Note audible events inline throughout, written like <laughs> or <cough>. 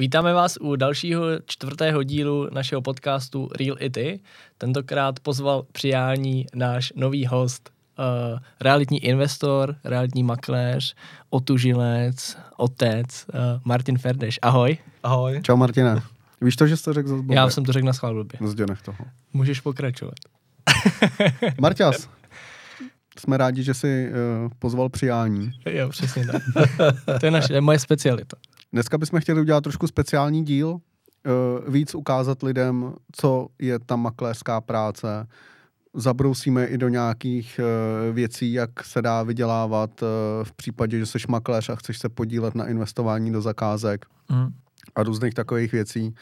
Vítáme vás u dalšího čtvrtého dílu našeho podcastu Real Ity. Tentokrát pozval přijání náš nový host, uh, realitní investor, realitní makléř, otužilec, otec, uh, Martin Ferdeš. Ahoj. Ahoj. Čau Martine. Víš to, že jsi to řekl zase Já jsem to řekl na schvál blbě. Zde nech toho. Můžeš pokračovat. <laughs> Marťas, jsme rádi, že jsi uh, pozval přijání. Jo, přesně tak. to je, naše, to je moje specialita. Dneska bychom chtěli udělat trošku speciální díl, uh, víc ukázat lidem, co je ta makléřská práce. Zabrousíme i do nějakých uh, věcí, jak se dá vydělávat uh, v případě, že jsi makléř a chceš se podílet na investování do zakázek Mm. a různých takových věcí.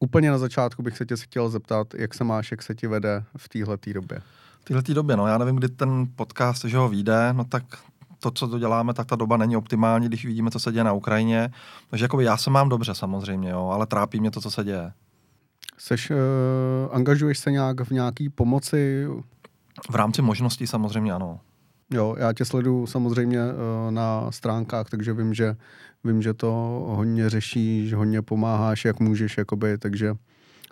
Úplně na začátku bych se tě chtěl zeptat, jak se máš, jak se ti vede v téhle době. V této době, no já nevím, kdy ten podcast, že ho vyjde, no tak to, co to děláme, tak ta doba není optimální, když vidíme, co se děje na Ukrajině. Takže jakoby já se mám dobře samozřejmě, jo, ale trápí mě to, co se děje. Seš, uh, angažuješ se nějak v nějaký pomoci? V rámci možností samozřejmě ano. Jo, já tě sleduju samozřejmě uh, na stránkách, takže vím, že vím, že to hodně řešíš, hodně pomáháš, jak můžeš, jakoby, takže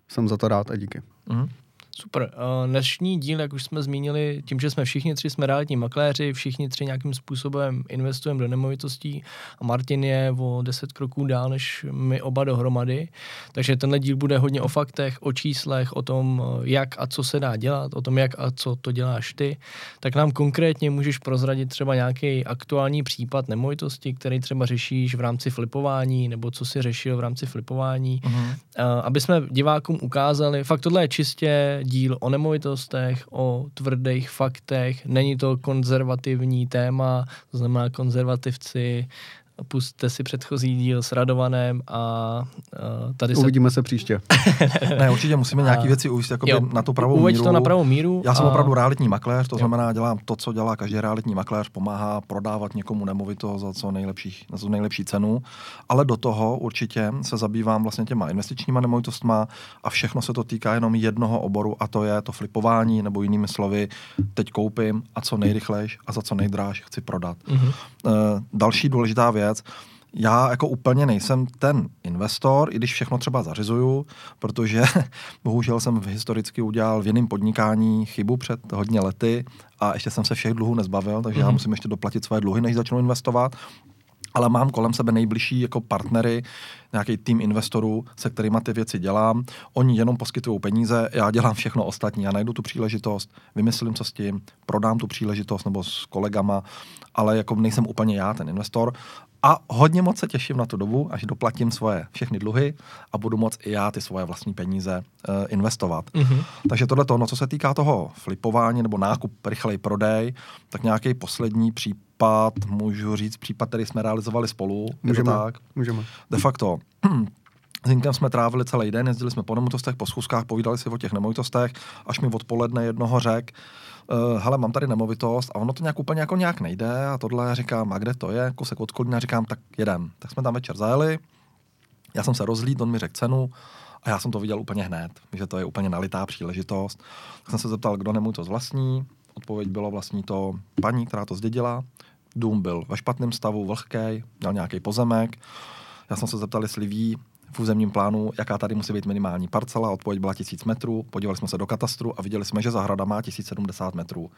jsem za to rád a díky. Mhm. Super. Uh, Dnešní díl, jak už jsme zmínili, tím, že jsme všichni tři jsme realitní makléři, všichni tři nějakým způsobem investujeme do nemovitostí a Martin je o 10 kroků dál než my oba dohromady. Takže tenhle díl bude hodně o faktech, o číslech, o tom, uh, jak a co se dá dělat, o tom, jak a co to děláš ty. Tak nám konkrétně můžeš prozradit třeba nějaký aktuální případ nemovitosti, který třeba řešíš v rámci flipování, nebo co si řešil v rámci flipování, Mhm. Uh, aby jsme divákům ukázali, fakt tohle je čistě díl o nemovitostech, o tvrdých faktech, není to konzervativní téma, to znamená konzervativci, pustte si předchozí díl s Radovanem a uh, tady se... Uvidíme se příště. <laughs> Ne, určitě musíme nějaké věci uvést jakoby Jo, na tu pravou Uveď míru. to na pravou míru. Já jsem a- opravdu realitní makléř, to Jo. znamená, dělám to, co dělá každý realitní makléř, pomáhá prodávat někomu nemovitost za co nejlepší, za co nejlepší cenu, ale do toho určitě se zabývám vlastně těma investičníma nemovitostma a všechno se to týká jenom jednoho oboru a to je to flipování, nebo jinými slovy, teď koupím a co nejrychlejš a za co nejdráž chci prodat. Mhm. Eh, další důležitá věc, já jako úplně nejsem ten investor, i když všechno třeba zařizuju, protože <laughs> bohužel jsem v historicky udělal v jiném podnikání chybu před hodně lety a ještě jsem se všech dluhů nezbavil, takže mm-hmm. já Mhm. musím ještě doplatit své dluhy, než začnu investovat. Ale mám kolem sebe nejbližší jako partnery, nějaký tým investorů, se kterými ty věci dělám. Oni jenom poskytují peníze, já dělám všechno ostatní. Já najdu tu příležitost, vymyslím, co s tím, prodám tu příležitost nebo s kolegama, ale jako nejsem úplně já, ten investor. A hodně moc se těším na tu dobu, až doplatím svoje všechny dluhy a budu moc i já ty svoje vlastní peníze uh, investovat. Mhm. Takže tohle to, no, co se týká toho flipování nebo nákup, rychlej prodej, tak nějaký poslední případ, můžu říct, případ, který jsme realizovali spolu. Můžeme. to tak? Můžeme. De facto. <clears throat> S Hinkem jsme trávili celý den, jezdili jsme po nemovitostech, po schůzkách, povídali si o těch nemovitostech, až mi odpoledne jednoho řek, uh, hele, mám tady nemovitost a ono to nějak úplně jako nějak nejde a tohle říkám, a kde to je, kousek od Kolína, říkám, tak jedem. Tak jsme tam večer zajeli, já jsem se rozhlídl, on mi řekl cenu a já jsem to viděl úplně hned, že to je úplně nalitá příležitost. Tak jsem se zeptal, kdo nemovitost vlastní, odpověď bylo vlastní to paní, která to zdědila, dům byl ve špatném stavu, vlhký, měl nějaký pozemek, já jsem se zeptal, jestli ví v územním plánu, jaká tady musí být minimální parcela. Odpověď byla 1000 metrů. Podívali jsme se do katastru a viděli jsme, že zahrada má 1070 metrů.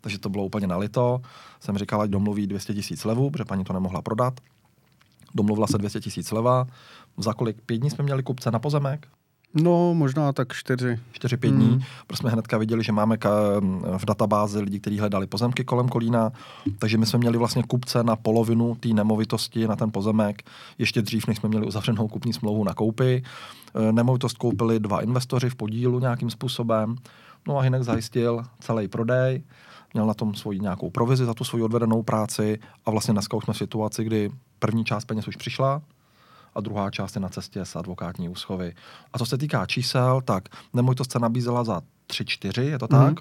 Takže to bylo úplně nalito. Jsem říkal, ať domluví 200 tisíc levu, protože paní to nemohla prodat. Domluvila se 200 tisíc leva. Za kolik? Pět dní jsme měli kupce na pozemek? No, možná tak čtyři. 4-5 Mm. dní, protože jsme hnedka viděli, že máme ka- v databázi lidí, kteří hledali pozemky kolem Kolína, takže my jsme měli vlastně kupce na polovinu té nemovitosti, na ten pozemek, ještě dřív, než jsme měli uzavřenou kupní smlouvu na koupy. E, Nemovitost koupili dva investoři v podílu nějakým způsobem, no a Hinek zajistil celý prodej, měl na tom svoji nějakou provizi za tu svoji odvedenou práci. A vlastně dneska už jsme v situaci, kdy první část peněz už přišla, a druhá část je na cestě s advokátní úschovy. A co se týká čísel, tak nemovitost se nabízela za 3-4, je to tak?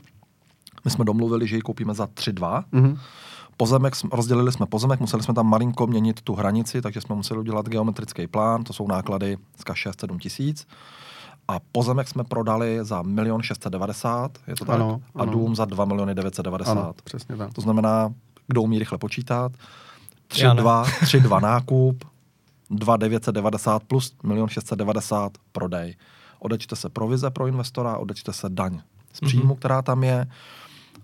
My jsme domluvili, že ji koupíme za 3-2. Mhm. Pozemek, rozdělili jsme pozemek, museli jsme tam malinko měnit tu hranici, takže jsme museli udělat geometrický plán, to jsou náklady z 6-7 tisíc. A pozemek jsme prodali za 1 690, je to tak? Ano, a ano. dům za 2 990. Ano, přesně tak. To znamená, kdo umí rychle počítat, Já ne. 3-2, 3-2 nákup, <laughs> 2990 plus 1 690 prodej. Odečte se provize pro investora, odečte se daň z příjmu, mm-hmm. která tam je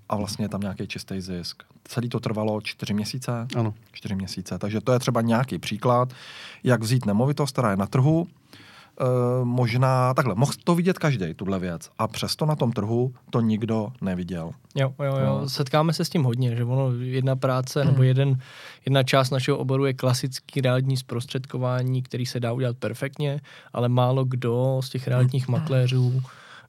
a vlastně je tam nějaký čistý zisk. Celý to trvalo čtyři měsíce. Ano. Čtyři měsíce. Takže to je třeba nějaký příklad, jak vzít nemovitost, která je na trhu, e, možná, takhle, mohl to vidět každý, tuhle věc. A přesto na tom trhu to nikdo neviděl. Jo, jo, jo. No. Setkáme se s tím hodně, že ono jedna práce nebo jeden, jedna část našeho oboru je klasický realitní zprostředkování, který se dá udělat perfektně, ale málo kdo z těch realitních makléřů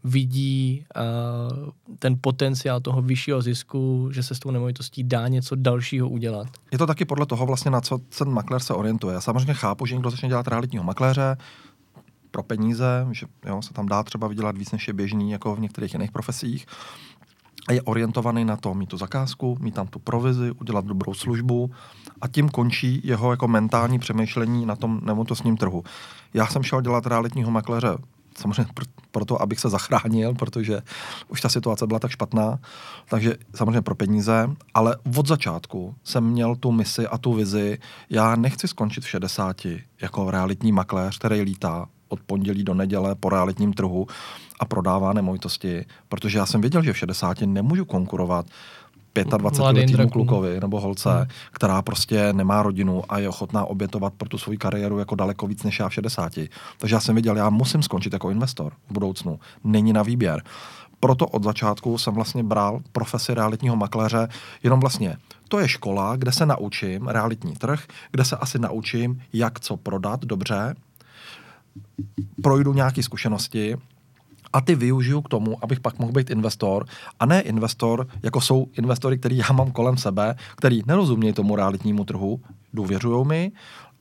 vidí uh, ten potenciál toho vyššího zisku, že se s tou nemovitostí dá něco dalšího udělat. Je to taky podle toho vlastně, na co ten makléř se orientuje. Já samozřejmě chápu, že někdo začne dělat realitního makléře, pro peníze, že jo, se tam dá třeba vydělat víc, než je běžný, jako v některých jiných profesích. A je orientovaný na to mít tu zakázku, mít tam tu provizi, udělat dobrou službu a tím končí jeho jako mentální přemýšlení na tom nemovitostním trhu. Já jsem šel dělat realitního makléře samozřejmě proto, abych se zachránil, protože už ta situace byla tak špatná, takže samozřejmě pro peníze, ale od začátku jsem měl tu misi a tu vizi, já nechci skončit v 60 jako realitní makléř, který lítá od pondělí do neděle po realitním trhu a prodává nemovitosti, protože já jsem věděl, že v 60 nemůžu konkurovat 25-letýmu klukovi nebo holce, hmm. která prostě nemá rodinu a je ochotná obětovat pro tu svou kariéru jako daleko víc než já v 60. Takže já jsem věděl, já musím skončit jako investor v budoucnu. Není na výběr. Proto od začátku jsem vlastně bral profesi realitního makléře jenom vlastně to je škola, kde se naučím realitní trh, kde se asi naučím, jak co prodat dobře, projdu nějaké zkušenosti a ty využiju k tomu, abych pak mohl být investor a ne investor, jako jsou investory, který já mám kolem sebe, který nerozumějí tomu realitnímu trhu, důvěřují mi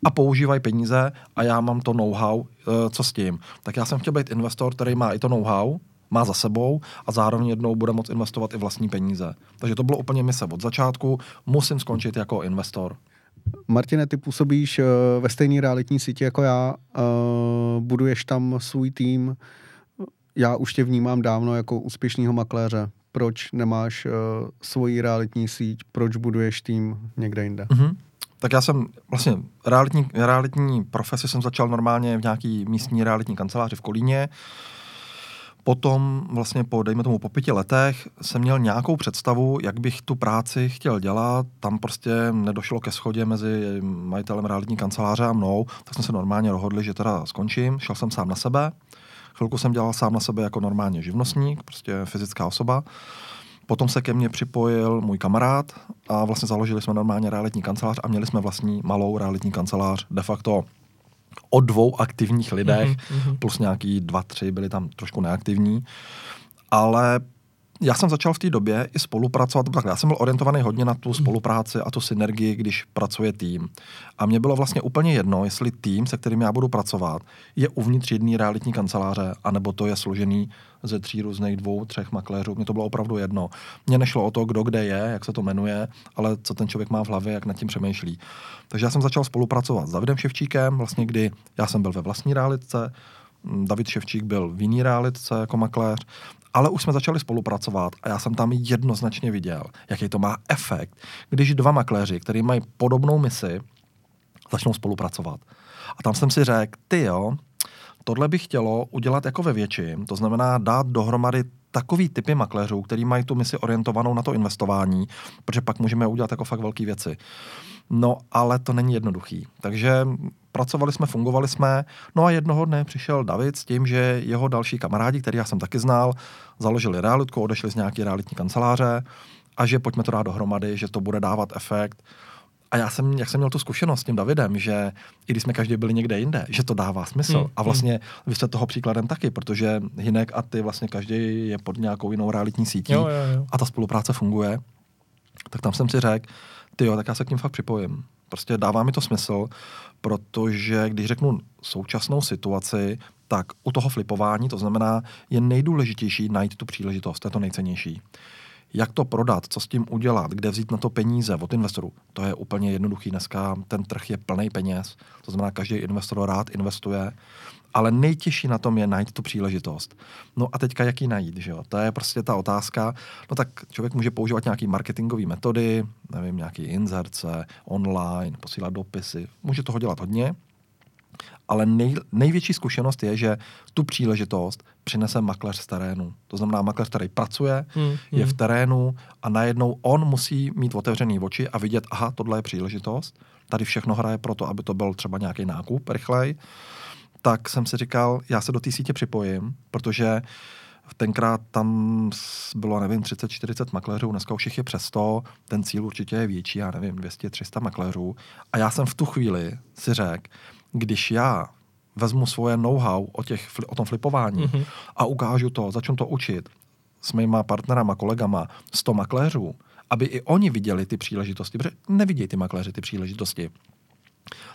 a používají peníze a já mám to know-how, eh, co s tím. Tak já jsem chtěl být investor, který má i to know-how, má za sebou a zároveň jednou bude moct investovat i vlastní peníze. Takže to bylo úplně mise od začátku. Musím skončit jako investor. Martine, ty působíš eh, ve stejné realitní síti jako já, eh, buduješ tam svůj tým, já už tě vnímám dávno jako úspěšného makléře. Proč nemáš uh, svoji realitní síť, proč buduješ tým někde jinde? Mm-hmm. Tak já jsem vlastně realitní, realitní profesi jsem začal normálně v nějaký místní realitní kanceláři v Kolíně. Potom vlastně po, dejme tomu, po pěti letech jsem měl nějakou představu, jak bych tu práci chtěl dělat. Tam prostě nedošlo ke schodě mezi majitelem realitní kanceláře a mnou, tak jsme se normálně rozhodli, že teda skončím. Šel jsem sám na sebe. Chvilku jsem dělal sám na sebe jako normálně živnostník, prostě fyzická osoba. Potom se ke mně připojil můj kamarád a vlastně založili jsme normálně realitní kancelář a měli jsme vlastní malou realitní kancelář de facto o dvou aktivních lidech, mm-hmm. plus nějaký dva, tři byli tam trošku neaktivní. Ale já jsem začal v té době i spolupracovat, tak já jsem byl orientovaný hodně na tu hmm. spolupráci a tu synergii, když pracuje tým. A mně bylo vlastně úplně jedno, jestli tým, se kterým já budu pracovat, je uvnitř jedné realitní kanceláře, anebo to je složený ze tří různých dvou, třech makléřů. Mně to bylo opravdu jedno. Mně nešlo o to, kdo kde je, jak se to jmenuje, ale co ten člověk má v hlavě, jak nad tím přemýšlí. Takže já jsem začal spolupracovat s Davidem Ševčíkem, vlastně kdy já jsem byl ve vlastní realitce, David Ševčík byl v jiný realitce jako makléř ale už jsme začali spolupracovat a já jsem tam jednoznačně viděl, jaký to má efekt, když dva makléři, kteří mají podobnou misi, začnou spolupracovat. A tam jsem si řekl, ty jo, tohle bych chtělo udělat jako ve větším, to znamená dát dohromady takový typy makléřů, který mají tu misi orientovanou na to investování, protože pak můžeme udělat jako fakt velké věci. No, ale to není jednoduchý. Takže pracovali jsme, fungovali jsme. No a jednoho dne přišel David s tím, že jeho další kamarádi, který já jsem taky znal, založili realitku, odešli z nějaké realitní kanceláře a že pojďme to dát dohromady, že to bude dávat efekt. A já jsem, jak jsem měl tu zkušenost s tím Davidem, že i když jsme každý byli někde jinde, že to dává smysl. Hmm. A vlastně vy jste toho příkladem taky, protože Hinek a ty vlastně každý je pod nějakou jinou realitní sítí jo, jo, jo. a ta spolupráce funguje. Tak tam jsem si řekl, ty jo, tak já se k tím fakt připojím. Prostě dává mi to smysl, protože když řeknu současnou situaci, tak u toho flipování, to znamená, je nejdůležitější najít tu příležitost, to je to nejcennější. Jak to prodat, co s tím udělat, kde vzít na to peníze od investorů, to je úplně jednoduchý. Dneska ten trh je plný peněz, to znamená, každý investor rád investuje ale nejtěžší na tom je najít tu příležitost. No a teďka jak ji najít, že jo? To je prostě ta otázka. No tak člověk může používat nějaký marketingové metody, nevím, nějaký inzerce, online, posílat dopisy. Může toho dělat hodně, Ale nej, největší zkušenost je, že tu příležitost přinese makléř z terénu. To znamená makléř, který pracuje, Hmm, je v hmm. terénu a najednou on musí mít otevřený oči a vidět, aha, tohle je příležitost, tady všechno hraje pro to, aby to byl třeba nějaký nákup rychlej, tak jsem si říkal, já se do té sítě připojím, protože tenkrát tam bylo, nevím, 30-40 makléřů, dneska už jich je přes 100, ten cíl určitě je větší, já nevím, 200-300 makléřů. A já jsem v tu chvíli si řekl, když já vezmu svoje know-how o, těch, o tom flipování Mhm. a ukážu to, začnu to učit s mýma partnerama, kolegama, 100 makléřů, aby i oni viděli ty příležitosti, protože nevidějí ty makléři ty příležitosti,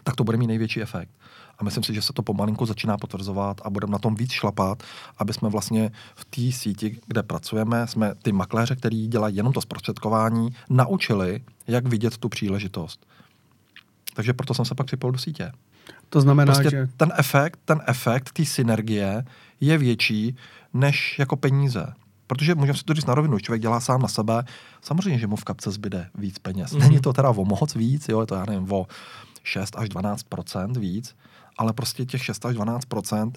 tak to bude mít největší efekt. A myslím si, že se to pomalinku začíná potvrzovat a budeme na tom víc šlapat, aby jsme vlastně v té síti, kde pracujeme, jsme ty makléře, který dělají jenom to zprostředkování, naučili, jak vidět tu příležitost. Takže proto jsem se pak připojil do sítě. To znamená, Prostě že... ten efekt, ten efekt té synergie je větší než jako peníze. Protože můžeme si to říct na rovinu, člověk dělá sám na sebe, samozřejmě, že mu v kapce zbyde víc peněz. Mhm. Není to teda o moc víc, jo, je to, já nevím, o 6 až 12 víc, ale prostě těch 6 až 12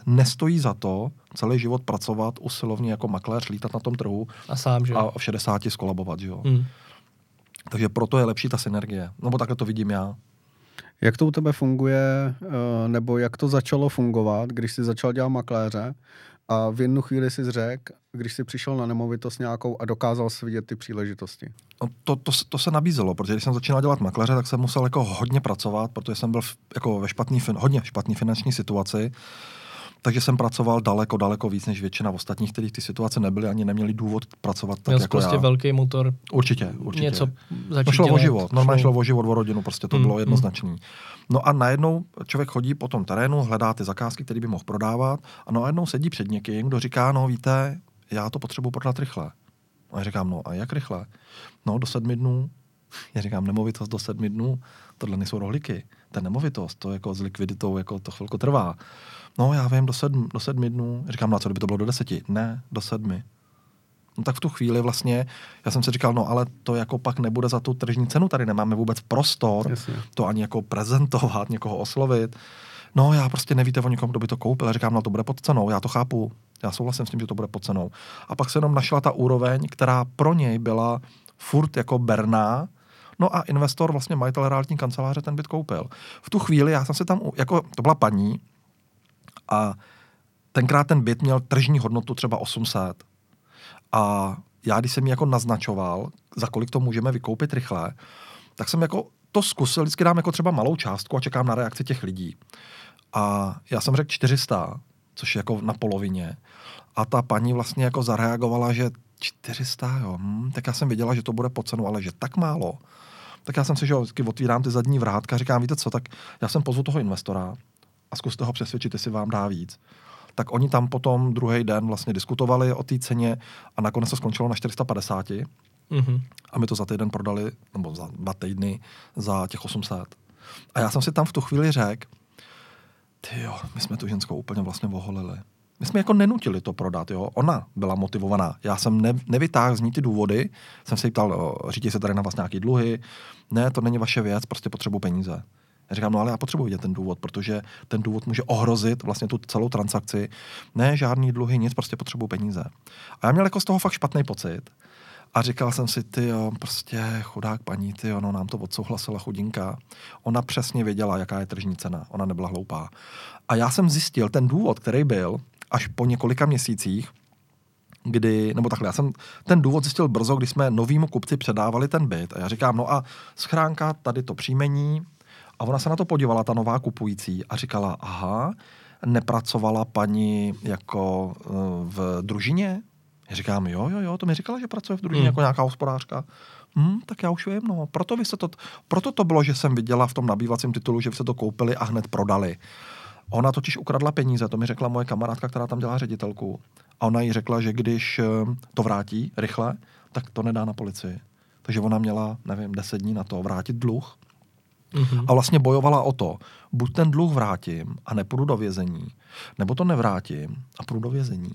nestojí za to celý život pracovat usilovně jako makléř, lítat na tom trhu A sám, že? a v 60 skolabovat, že jo. Hmm. Takže proto je lepší ta synergie. No bo takhle to vidím já. Jak to u tebe funguje, eh, nebo jak to začalo fungovat, když jsi začal dělat makléře a v jednu chvíli si řekl, když jsi přišel na nemovitost nějakou a dokázal si vidět ty příležitosti. No to, to, to, se nabízelo, protože když jsem začínal dělat makléře, tak jsem musel jako hodně pracovat, protože jsem byl v, jako ve špatný, hodně špatný finanční situaci. Takže jsem pracoval daleko, daleko víc než většina ostatních, kteří v té situaci nebyli ani neměli důvod pracovat tak Měl jako prostě já. velký motor, Určitě, určitě. něco začít šlo o dělat. život, normálně šlo o život, o rodinu, prostě to Mm, bylo mm. jednoznačný. No a najednou člověk chodí po tom terénu, hledá ty zakázky, které by mohl prodávat a najednou sedí před někým, kdo říká, no víte, já to potřebuji prodat rychle. A já říkám, no a jak rychle? No do sedmi dnů. Já říkám, nemovitost do sedmi dnů, tohle nejsou rohlíky. Ta nemovitost, to jako s likviditou, jako to chvilku trvá. No já vím, do, sedm, do sedmi dnů. Já říkám, no a co kdyby to bylo do deseti? Ne, do sedmi. No tak v tu chvíli vlastně, já jsem si říkal, no ale to jako pak nebude za tu tržní cenu, tady nemáme vůbec prostor Jasně. to ani jako prezentovat, někoho oslovit. No já prostě nevíte o někom, kdo by to koupil. Já říkám, no to bude pod cenou, já to chápu. Já souhlasím s tím, že to bude pod cenou. A pak se jenom našla ta úroveň, která pro něj byla furt jako berná, No a investor, vlastně majitel realitní kanceláře, ten byt koupil. V tu chvíli já jsem se tam, jako to byla paní a tenkrát ten byt měl tržní hodnotu třeba 800. A já, když jsem ji jako naznačoval, za kolik to můžeme vykoupit rychle, tak jsem jako to zkusil, vždycky dám jako třeba malou částku a čekám na reakci těch lidí. A já jsem řekl 400, což je jako na polovině. A ta paní vlastně jako zareagovala, že 400, jo, hm, tak já jsem věděla, že to bude po cenu, ale že tak málo. Tak já jsem si, že jo, vždycky otvírám ty zadní vrátka a říkám, víte co, tak já jsem pozvu toho investora a zkuste ho přesvědčit, jestli vám dá víc. Tak oni tam potom druhý den vlastně diskutovali o té ceně a nakonec to skončilo na 450 Mhm. a my to za týden prodali, nebo za dva týdny, za těch 800. A já jsem si tam v tu chvíli řekl, ty jo, my jsme tu ženskou úplně vlastně oholili. My jsme jako nenutili to prodat, jo. Ona byla motivovaná. Já jsem ne, nevytáhl z ní ty důvody. Jsem se jí ptal, řídí se tady na vás nějaký dluhy. Ne, to není vaše věc, prostě potřebuji peníze. Já říkám, no ale já potřebuji vidět ten důvod, protože ten důvod může ohrozit vlastně tu celou transakci. Ne, žádný dluhy, nic, prostě potřebuji peníze. A já měl jako z toho fakt špatný pocit. A říkal jsem si, ty jo, prostě chudák paní, ty jo, no nám to odsouhlasila chudinka. Ona přesně věděla, jaká je tržní cena. Ona nebyla hloupá. A já jsem zjistil ten důvod, který byl až po několika měsících, kdy, nebo takhle, já jsem ten důvod zjistil brzo, když jsme novýmu kupci předávali ten byt. A já říkám, no a schránka, tady to příjmení. A ona se na to podívala, ta nová kupující, a říkala, aha, nepracovala paní jako uh, v družině? Já říkám, jo, jo, jo, to mi říkala, že pracuje v družině Hmm. jako nějaká hospodářka. Hm, tak já už vím, no. Proto, vy se to, proto to bylo, že jsem viděla v tom nabývacím titulu, že vy se to koupili a hned prodali. Ona totiž ukradla peníze, to mi řekla moje kamarádka, která tam dělá ředitelku. A ona jí řekla, že když eh, to vrátí rychle, tak to nedá na policii. Takže ona měla, nevím, deset dní na to vrátit dluh. Mhm. A vlastně bojovala o to, buď ten dluh vrátím a nepůjdu do vězení, nebo to nevrátím a půjdu do vězení.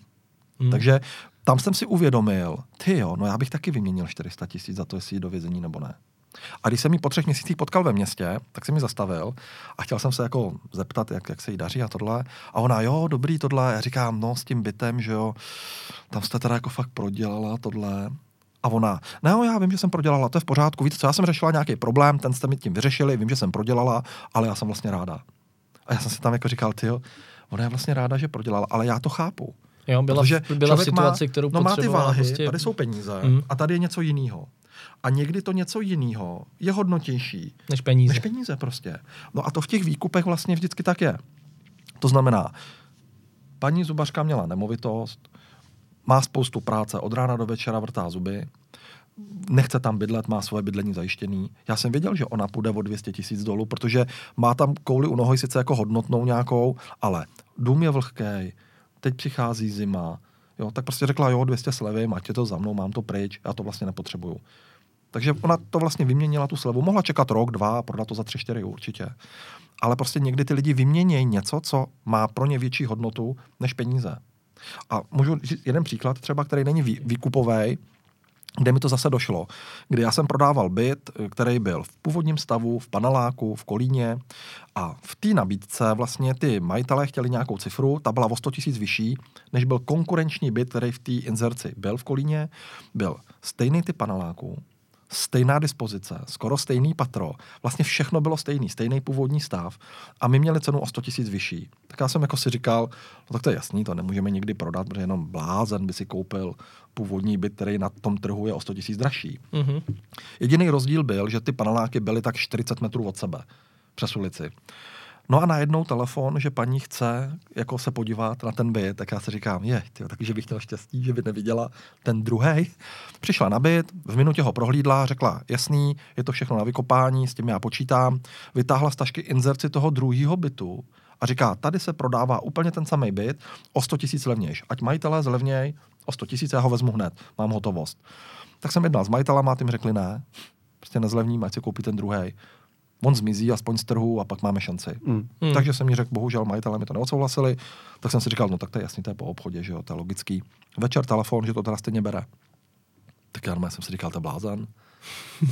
Mhm. Takže tam jsem si uvědomil, ty jo, no já bych taky vyměnil 400 tisíc za to, jestli jít do vězení nebo ne. A když jsem ji po třech měsících potkal ve městě, tak jsem mi zastavil a chtěl jsem se jako zeptat, jak, jak se jí daří a tohle. A ona, jo, dobrý tohle. Já říkám, no s tím bytem, že jo, tam jste teda jako fakt prodělala tohle. A ona, ne, no, já vím, že jsem prodělala, to je v pořádku, víte co, já jsem řešila nějaký problém, ten jste mi tím vyřešili, vím, že jsem prodělala, ale já jsem vlastně ráda. A já jsem si tam jako říkal, ty ona je vlastně ráda, že prodělala, ale já to chápu. Jo, byla, Protože byla v situaci, má, kterou no má ty váhy, prostě... tady jsou peníze Mm. a tady je něco jiného. A někdy to něco jiného je hodnotější Než peníze. než peníze prostě. No a to v těch výkupech vlastně vždycky tak je. To znamená, paní zubařka měla nemovitost, má spoustu práce, od rána do večera vrtá zuby, nechce tam bydlet, má svoje bydlení zajištěný. Já jsem věděl, že ona půjde o 200 tisíc dolů, protože má tam kouli u nohy sice jako hodnotnou nějakou, ale dům je vlhký, teď přichází zima, jo, tak prostě řekla, jo, 200 slevy, máte to za mnou, mám to pryč, já to vlastně nepotřebuju. Takže ona to vlastně vyměnila tu slevu. Mohla čekat rok, dva a prodat to za tři, čtyři určitě. Ale prostě někdy ty lidi vyměnějí něco, co má pro ně větší hodnotu než peníze. A můžu říct jeden příklad třeba, který není vý- výkupový, kde mi to zase došlo. Kdy já jsem prodával byt, který byl v původním stavu, v paneláku, v Kolíně a v té nabídce vlastně ty majitelé chtěli nějakou cifru, ta byla o 100 tisíc vyšší, než byl konkurenční byt, který v té inzerci byl v Kolíně, byl stejný typ paneláku, stejná dispozice, skoro stejný patro, vlastně všechno bylo stejný, stejný původní stav a my měli cenu o 100 tisíc vyšší. Tak já jsem jako si říkal, no tak to je jasný, to nemůžeme nikdy prodat, protože jenom blázen by si koupil původní byt, který na tom trhu je o 100 tisíc dražší. Mhm. Jediný rozdíl byl, že ty paneláky byly tak 40 metrů od sebe přes ulici. No a najednou telefon, že paní chce jako se podívat na ten byt, tak já si říkám, je, tyjo, takže bych měl štěstí, že by neviděla ten druhý. Přišla na byt, v minutě ho prohlídla, řekla, jasný, je to všechno na vykopání, s tím já počítám. Vytáhla z tašky inzerci toho druhého bytu a říká, tady se prodává úplně ten samý byt o 100 tisíc levnějš. Ať majitelé zlevněj o 100 tisíc, já ho vezmu hned, mám hotovost. Tak jsem jednal s majitelama tím řekli ne, prostě nezlevním, ať si koupí ten druhý. On zmizí aspoň z trhu a pak máme šanci. Mm. Hmm. Takže jsem mi řekl, bohužel majitelé mi to neodsouhlasili, tak jsem si říkal, no tak to je jasný, to je po obchodě, že jo, to je logický. Večer telefon, že to teda stejně bere. Tak já jsem si říkal, to je blázen.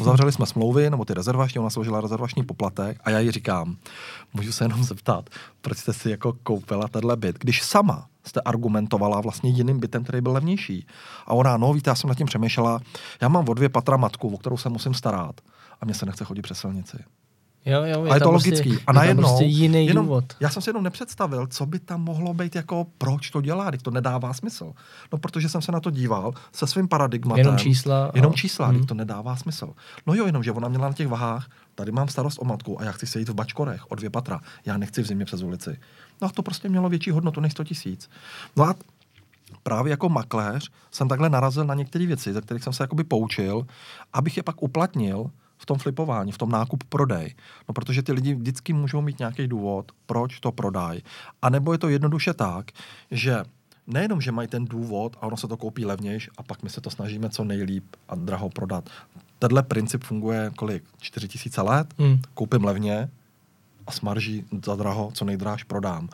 Uzavřeli jsme smlouvy, nebo ty rezervační, ona složila rezervační poplatek a já jí říkám, můžu se jenom zeptat, proč jste si jako koupila tenhle byt, když sama jste argumentovala vlastně jiným bytem, který byl levnější. A ona, no víte, já jsem nad tím přemýšlela, já mám o dvě patra matku, o kterou se musím starat a mně se nechce chodit přes silnici. Jo, jo, A je tam to prostě, logický. je A najednou, prostě jiný jenom, důvod. já jsem si jenom nepředstavil, co by tam mohlo být, jako proč to dělá, když to nedává smysl. No, protože jsem se na to díval se svým paradigmatem. Jenom čísla. Jenom a- čísla, Hmm. hmm. to nedává smysl. No jo, jenom, že ona měla na těch vahách, tady mám starost o matku a já chci sejít v bačkorech o dvě patra. Já nechci v zimě přes ulici. No a to prostě mělo větší hodnotu než 100 tisíc. No a právě jako makléř jsem takhle narazil na některé věci, ze kterých jsem se jakoby poučil, abych je pak uplatnil v tom flipování, v tom nákup prodej. No protože ty lidi vždycky můžou mít nějaký důvod, proč to prodají. A nebo je to jednoduše tak, že nejenom, že mají ten důvod a ono se to koupí levnějš a pak my se to snažíme co nejlíp a draho prodat. Tenhle princip funguje kolik? 4 tisíce let? Hmm. Koupím levně a smarží za draho, co nejdráž prodám.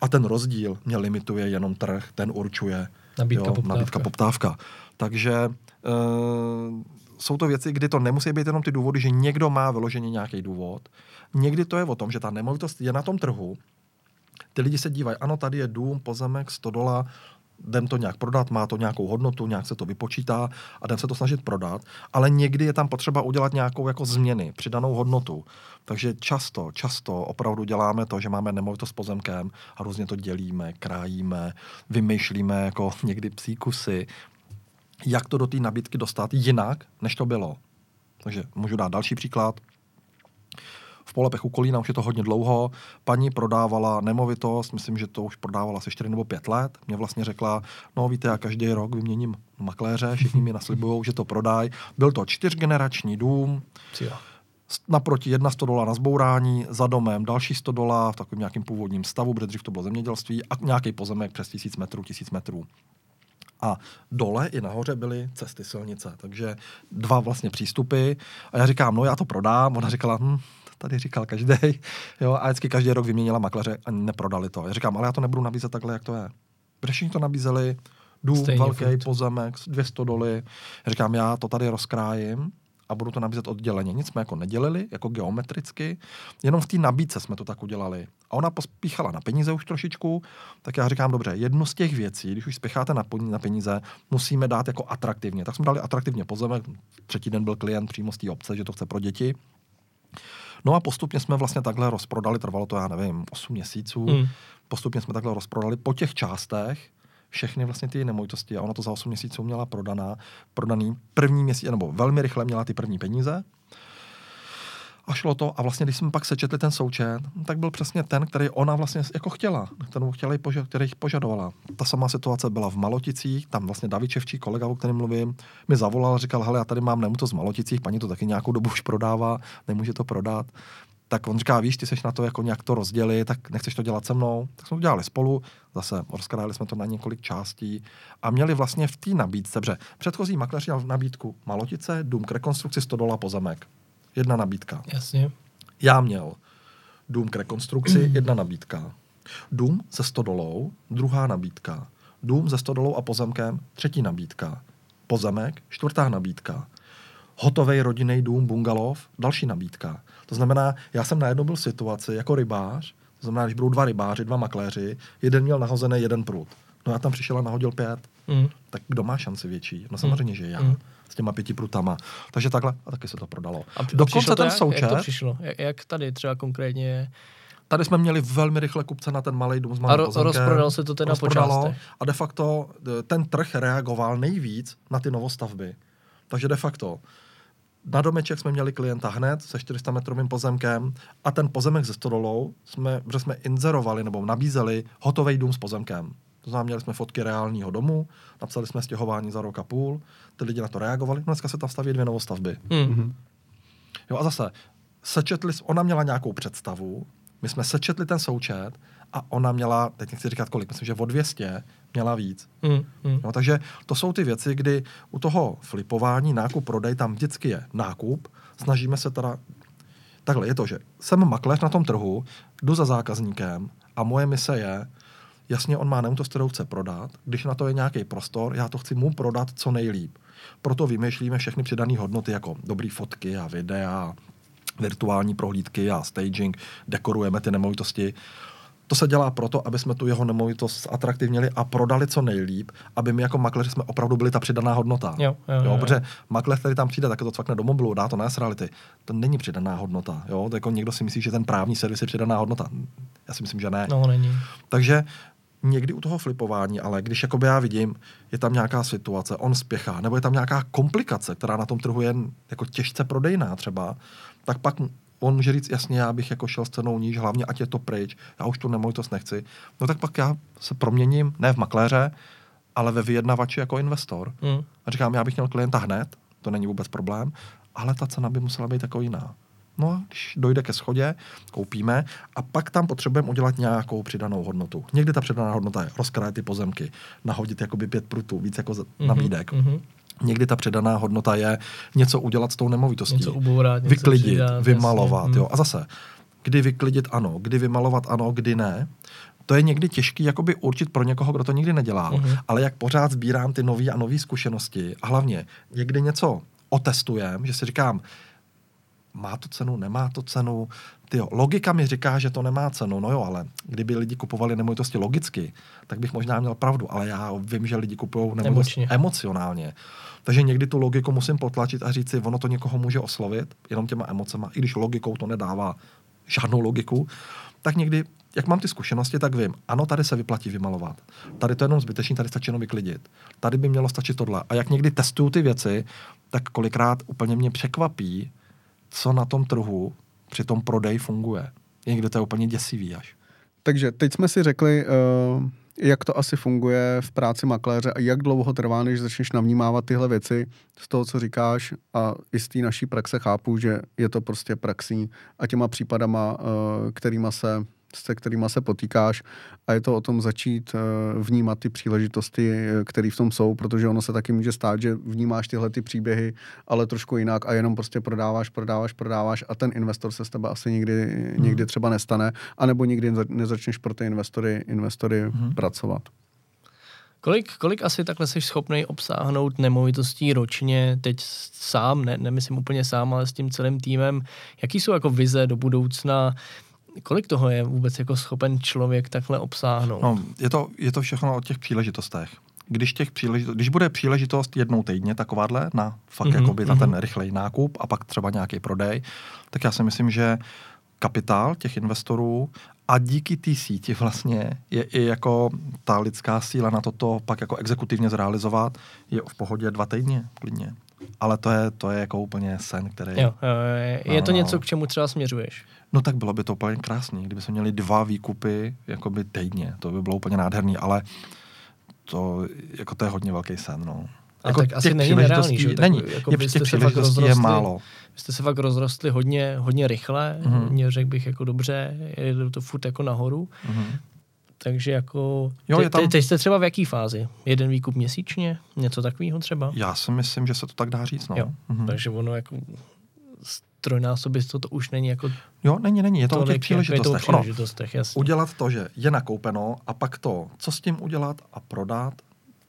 A ten rozdíl mě limituje jenom trh, ten určuje Nabídka, poptávka. nabídka poptávka. Takže e, jsou to věci, kdy to nemusí být jenom ty důvody, že někdo má vyloženě nějaký důvod. Někdy to je o tom, že ta nemovitost je na tom trhu, ty lidi se dívají, ano, tady je dům, pozemek, 100 dola, jdem to nějak prodat, má to nějakou hodnotu, nějak se to vypočítá a jdem se to snažit prodat, ale někdy je tam potřeba udělat nějakou jako změny, přidanou hodnotu. Takže často, často opravdu děláme to, že máme nemovitost s pozemkem a různě to dělíme, krájíme, vymýšlíme jako <laughs> někdy psí kusy, jak to do té nabídky dostat jinak, než to bylo. Takže můžu dát další příklad. V Polepech u Kolína už je to hodně dlouho. Paní prodávala nemovitost, myslím, že to už prodávala se 4 nebo 5 let. Mě vlastně řekla, no víte, já každý rok vyměním makléře, všichni mi naslibují, že to prodají. Byl to čtyřgenerační dům, s- naproti jedna 100 dola na zbourání, za domem další 100 dola v takovém nějakém původním stavu, protože dřív to bylo zemědělství a nějaký pozemek přes 1000 metrů, 1000 metrů. A dole i nahoře byly cesty silnice, takže dva vlastně přístupy. A já říkám, no já to prodám. Ona říkala, hm, tady říkal každý. <laughs> Jo, a vždycky každý rok vyměnila makléře a neprodali to. Já říkám, ale já to nebudu nabízet takhle, jak to je. Protože všichni to nabízeli, dům, Stejně velký furt. pozemek, 200 doly. Já říkám, já to tady rozkrájím a budu to nabízet odděleně. Nic jsme jako nedělili, jako geometricky, jenom v té nabídce jsme to tak udělali. A ona pospíchala na peníze už trošičku, tak já říkám, dobře, jednu z těch věcí, když už spěcháte na, na peníze, musíme dát jako atraktivně. Tak jsme dali atraktivně pozemek, třetí den byl klient přímo z té obce, že to chce pro děti. No a postupně jsme vlastně takhle rozprodali, trvalo to, já nevím, 8 měsíců, hmm. postupně jsme takhle rozprodali po těch částech, všechny vlastně ty nemovitosti a ona to za 8 měsíců měla prodaná, prodaný první měsíc, nebo velmi rychle měla ty první peníze. A šlo to a vlastně, když jsme pak sečetli ten součet, tak byl přesně ten, který ona vlastně jako chtěla, kterou chtěla jí poža- který požadovala. Ta samá situace byla v Maloticích, tam vlastně David Čevčí, kolega, o kterém mluvím, mi zavolal, říkal, hele, já tady mám to z Maloticích, paní to taky nějakou dobu už prodává, nemůže to prodat tak on říká, víš, ty seš na to jako nějak to rozdělit, tak nechceš to dělat se mnou. Tak jsme to dělali spolu, zase rozkrádali jsme to na několik částí a měli vlastně v té nabídce, že předchozí makléř měl v nabídku Malotice, dům k rekonstrukci 100 dola pozemek. Jedna nabídka. Jasně. Já měl dům k rekonstrukci, <clears throat> jedna nabídka. Dům se 100 dolou, druhá nabídka. Dům se 100 dolou a pozemkem, třetí nabídka. Pozemek, čtvrtá nabídka. Hotový rodinný dům, bungalov, další nabídka. To znamená, já jsem najednou byl v situaci jako rybář, to znamená, když budou dva rybáři, dva makléři, jeden měl nahozený jeden prut. No já tam přišel a nahodil pět. Mm. Tak kdo má šanci větší? No samozřejmě, mm. že já. Mm. S těma pěti prutama. Takže takhle, a taky se to prodalo. A Dokonce ten jak? součet... Jak to přišlo? Jak, jak tady třeba konkrétně Tady jsme měli velmi rychle kupce na ten malý dům s malým A ro- rozprodal se to teda po částech. A de facto e, ten trh reagoval nejvíc na ty novostavby. Takže de facto na domeček jsme měli klienta hned se 400 metrovým pozemkem a ten pozemek ze stodolou jsme, že jsme inzerovali nebo nabízeli hotový dům s pozemkem. To znamená, měli jsme fotky reálního domu, napsali jsme stěhování za rok a půl, ty lidi na to reagovali, dneska se tam staví dvě novostavby. Mm-hmm. Jo a zase, sečetli, ona měla nějakou představu, my jsme sečetli ten součet a ona měla, teď nechci říkat kolik, myslím, že o 200 měla víc. Mm, mm. No, takže to jsou ty věci, kdy u toho flipování, nákup, prodej, tam vždycky je nákup. Snažíme se teda, takhle je to, že jsem makléř na tom trhu, jdu za zákazníkem a moje mise je, jasně on má nemovitost, kterou chce prodat, když na to je nějaký prostor, já to chci mu prodat co nejlíp. Proto vymýšlíme všechny přidané hodnoty jako dobré fotky a videa, virtuální prohlídky a staging, dekorujeme ty nemovitosti. To se dělá proto, aby jsme tu jeho nemovitost atraktivněli a prodali co nejlíp, aby my jako makléři jsme opravdu byli ta přidaná hodnota. Jo, jo, jo, jo. Protože makléř, který tam přijde, tak to cvakne do mobilu, dá to na reality. To není přidaná hodnota. Jo? To jako někdo si myslí, že ten právní servis je přidaná hodnota. Já si myslím, že ne. No, není. Takže někdy u toho flipování, ale když jakoby já vidím, je tam nějaká situace, on spěchá, nebo je tam nějaká komplikace, která na tom trhu je jako těžce prodejná třeba, tak pak on může říct, jasně, já bych jako šel s cenou níž, hlavně ať je to pryč, já už tu nemovitost nechci. No tak pak já se proměním, ne v makléře, ale ve vyjednavači jako investor. Mm. A říkám, já bych měl klienta hned, to není vůbec problém, ale ta cena by musela být jako jiná. No a když dojde ke schodě, koupíme a pak tam potřebujeme udělat nějakou přidanou hodnotu. Někdy ta přidaná hodnota je rozkrájet ty pozemky, nahodit jakoby pět prutů, víc jako mm-hmm, nabídek. Mm-hmm. Někdy ta předaná hodnota je něco udělat s tou nemovitostí. Něco ubourat, něco vyklidit, přidat, vymalovat. Jasně. Jo. Hmm. A zase, kdy vyklidit ano, kdy vymalovat ano, kdy ne. To je někdy těžký jakoby určit pro někoho, kdo to nikdy nedělal. Uh-huh. Ale jak pořád sbírám ty nové a nové zkušenosti a hlavně někdy něco otestujem, že si říkám, má to cenu, nemá to cenu. Tyjo, logika mi říká, že to nemá cenu. No jo, ale kdyby lidi kupovali nemovitosti logicky, tak bych možná měl pravdu. Ale já vím, že lidi kupují nemovitosti emocionálně. Takže někdy tu logiku musím potlačit a říct si, ono to někoho může oslovit jenom těma emocema, i když logikou to nedává žádnou logiku, tak někdy, jak mám ty zkušenosti, tak vím, ano, tady se vyplatí vymalovat. Tady to je jenom zbytečný, tady stačí jenom vyklidit. Tady by mělo stačit tohle. A jak někdy testuju ty věci, tak kolikrát úplně mě překvapí, co na tom trhu při tom prodeji funguje. Někde to je úplně děsivý až. Takže teď jsme si řekli, uh, jak to asi funguje v práci makléře a jak dlouho trvá, než začneš navnímávat tyhle věci z toho, co říkáš a i z té naší praxe chápu, že je to prostě praxí a těma případama, uh, kterýma se se kterými se potýkáš a je to o tom začít eh, vnímat ty příležitosti, eh, které v tom jsou, protože ono se taky může stát, že vnímáš tyhle ty příběhy, ale trošku jinak a jenom prostě prodáváš, prodáváš, prodáváš a ten investor se s tebe asi nikdy, hmm. nikdy třeba nestane, anebo nikdy nezačneš pro ty investory, investory hmm. pracovat. Kolik, kolik asi takhle jsi schopný obsáhnout nemovitostí ročně, teď sám, ne, nemyslím úplně sám, ale s tím celým týmem, jaký jsou jako vize do budoucna, kolik toho je vůbec jako schopen člověk takhle obsáhnout? No, je, to, je to všechno o těch příležitostech. Když, těch příležitost, když bude příležitost jednou týdně takováhle na fakt mm-hmm, jakoby na ten rychlej nákup a pak třeba nějaký prodej, tak já si myslím, že kapitál těch investorů a díky té síti vlastně je i jako ta lidská síla na toto pak jako exekutivně zrealizovat je v pohodě dva týdně klidně. Ale to je, to je jako úplně sen, který... Jo, je, je to no, něco, k čemu třeba směřuješ? No tak bylo by to úplně krásný, kdyby jsme měli dva výkupy jakoby týdně, to by bylo úplně nádherný, ale to, jako to je hodně velký sen, no. A jako tak asi není nereálný, že? Není, jako je, těch příležitostí je málo. Vy jste se fakt rozrostli hodně, hodně rychle, mm-hmm. řekl bych jako dobře, je to furt jako nahoru. Mm-hmm. Takže jako, jo, te, tam... te, teď jste třeba v jaký fázi? Jeden výkup měsíčně? Něco takového třeba? Já si myslím, že se to tak dá říct, no. Jo, mm-hmm. takže ono jako trojnásobit to, to už není jako... Jo, není, není, je to, to o těch příležitostech. příležitostech ono, udělat to, že je nakoupeno a pak to, co s tím udělat a prodat,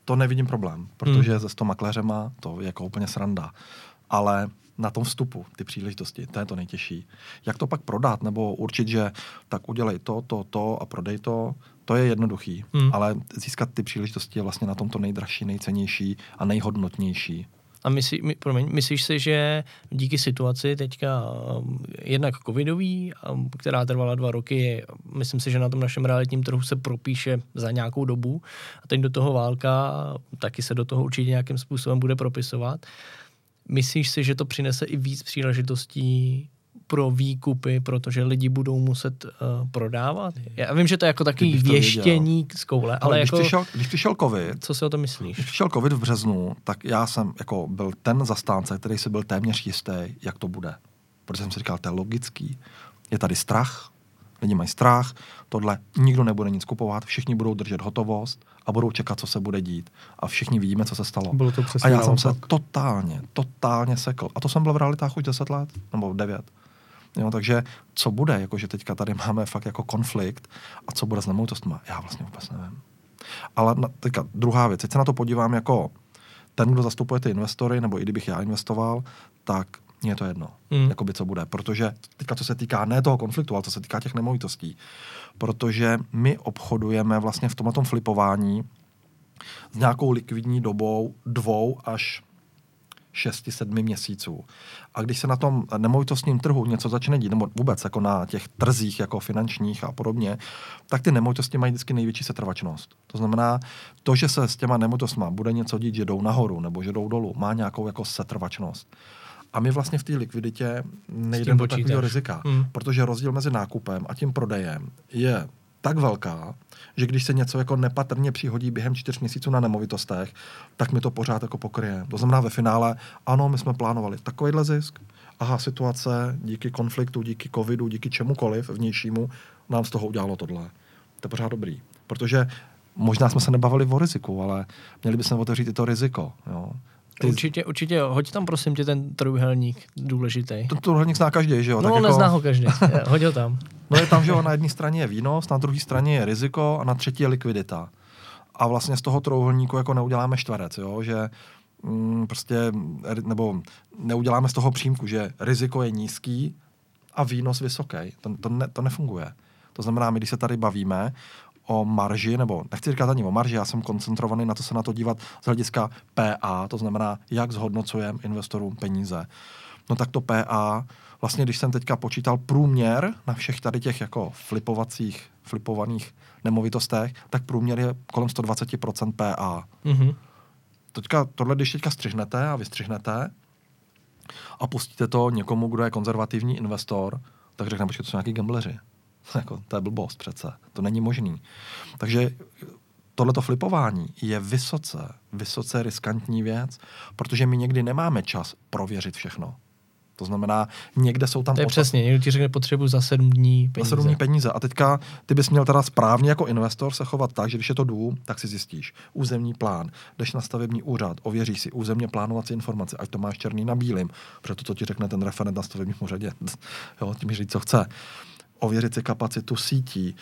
to nevidím problém, protože hmm. se 100 makléřema to je jako úplně sranda. Ale na tom vstupu, ty příležitosti, to je to nejtěžší. Jak to pak prodat, nebo určit, že tak udělej to, to, to a prodej to, to je jednoduchý. Hmm. Ale získat ty příležitosti je vlastně na tom to nejdražší, nejcennější a nejhodnotnější. A myslí, my, promiň, myslíš si, že díky situaci teďka um, jednak covidový, um, která trvala dva roky, myslím si, že na tom našem realitním trhu se propíše za nějakou dobu a teď do toho válka taky se do toho určitě nějakým způsobem bude propisovat. Myslíš si, že to přinese i víc příležitostí pro výkupy, protože lidi budou muset uh, prodávat. Já vím, že to je jako takový věštění z koule, ale, ale když, jako, přišel, když přišel covid... Co si o to myslíš? Když přišel covid v březnu, tak já jsem jako byl ten zastánce, který si byl téměř jistý, jak to bude. Protože jsem si říkal, to je logický. Je tady strach, lidi mají strach, tohle, nikdo nebude nic kupovat, všichni budou držet hotovost a budou čekat, co se bude dít. A všichni vidíme, co se stalo. Bylo to a já jsem se totálně, totálně sekl. A to jsem byl v realitách už 10 let, nebo 9. Jo, takže co bude, jakože teďka tady máme fakt jako konflikt a co bude s nemovitostmi, já vlastně vůbec nevím. Ale na, teďka druhá věc, teď se na to podívám jako ten, kdo zastupuje ty investory, nebo i kdybych já investoval, tak mně je to jedno, mm. jakoby co bude. Protože teďka, co se týká ne toho konfliktu, ale co se týká těch nemovitostí, protože my obchodujeme vlastně v tomhle flipování s nějakou likvidní dobou dvou až 6-7 měsíců. A když se na tom nemovitostním trhu něco začne dít, nebo vůbec jako na těch trzích jako finančních a podobně, tak ty nemovitosti mají vždycky největší setrvačnost. To znamená, to, že se s těma nemovitostmi bude něco dít, že jdou nahoru nebo že jdou dolů, má nějakou jako setrvačnost. A my vlastně v té likviditě nejdeme do takového rizika, hmm. protože rozdíl mezi nákupem a tím prodejem je tak velká, že když se něco jako nepatrně přihodí během čtyř měsíců na nemovitostech, tak mi to pořád jako pokryje. To znamená ve finále, ano, my jsme plánovali takovýhle zisk, aha, situace díky konfliktu, díky covidu, díky čemukoliv vnějšímu, nám z toho udělalo tohle. To je pořád dobrý. Protože možná jsme se nebavili o riziku, ale měli bychom otevřít i to riziko. Jo. Ty... Určitě, určitě, hoď tam prosím tě ten trojuhelník důležitý. Ten trojuhelník zná každý, že jo? No, tak nezná jako... ho každý, <laughs> hoď ho tam. No je tam, že jo, na jedné straně je výnos, na druhé straně je riziko a na třetí je likvidita. A vlastně z toho trojuhelníku jako neuděláme čtverec, jo, že mm, prostě, nebo neuděláme z toho přímku, že riziko je nízký a výnos vysoký. To, to, ne, to nefunguje. To znamená, my když se tady bavíme o marži, nebo nechci říkat ani o marži, já jsem koncentrovaný na to se na to dívat z hlediska PA, to znamená, jak zhodnocujeme investorům peníze. No tak to PA, vlastně když jsem teďka počítal průměr na všech tady těch jako flipovacích, flipovaných nemovitostech, tak průměr je kolem 120% PA. Mm-hmm. Teďka, tohle, když teďka střihnete a vystřihnete a pustíte to někomu, kdo je konzervativní investor, tak řekne, počkej, to jsou nějaký gambleři. <laughs> jako, to je blbost přece. To není možný. Takže tohleto flipování je vysoce, vysoce riskantní věc, protože my někdy nemáme čas prověřit všechno. To znamená, někde jsou tam... To je osad... přesně, někdo ti řekne potřebu za sedm dní peníze. Za sedm dní peníze. A teďka ty bys měl teda správně jako investor se chovat tak, že když je to dům, tak si zjistíš územní plán, jdeš na stavební úřad, ověříš si územně plánovací informace, ať to máš černý na bílým, protože to, co ti řekne ten referent na stavebním úřadě, <laughs> jo, tím říct, co chce ověřit si kapacitu sítí,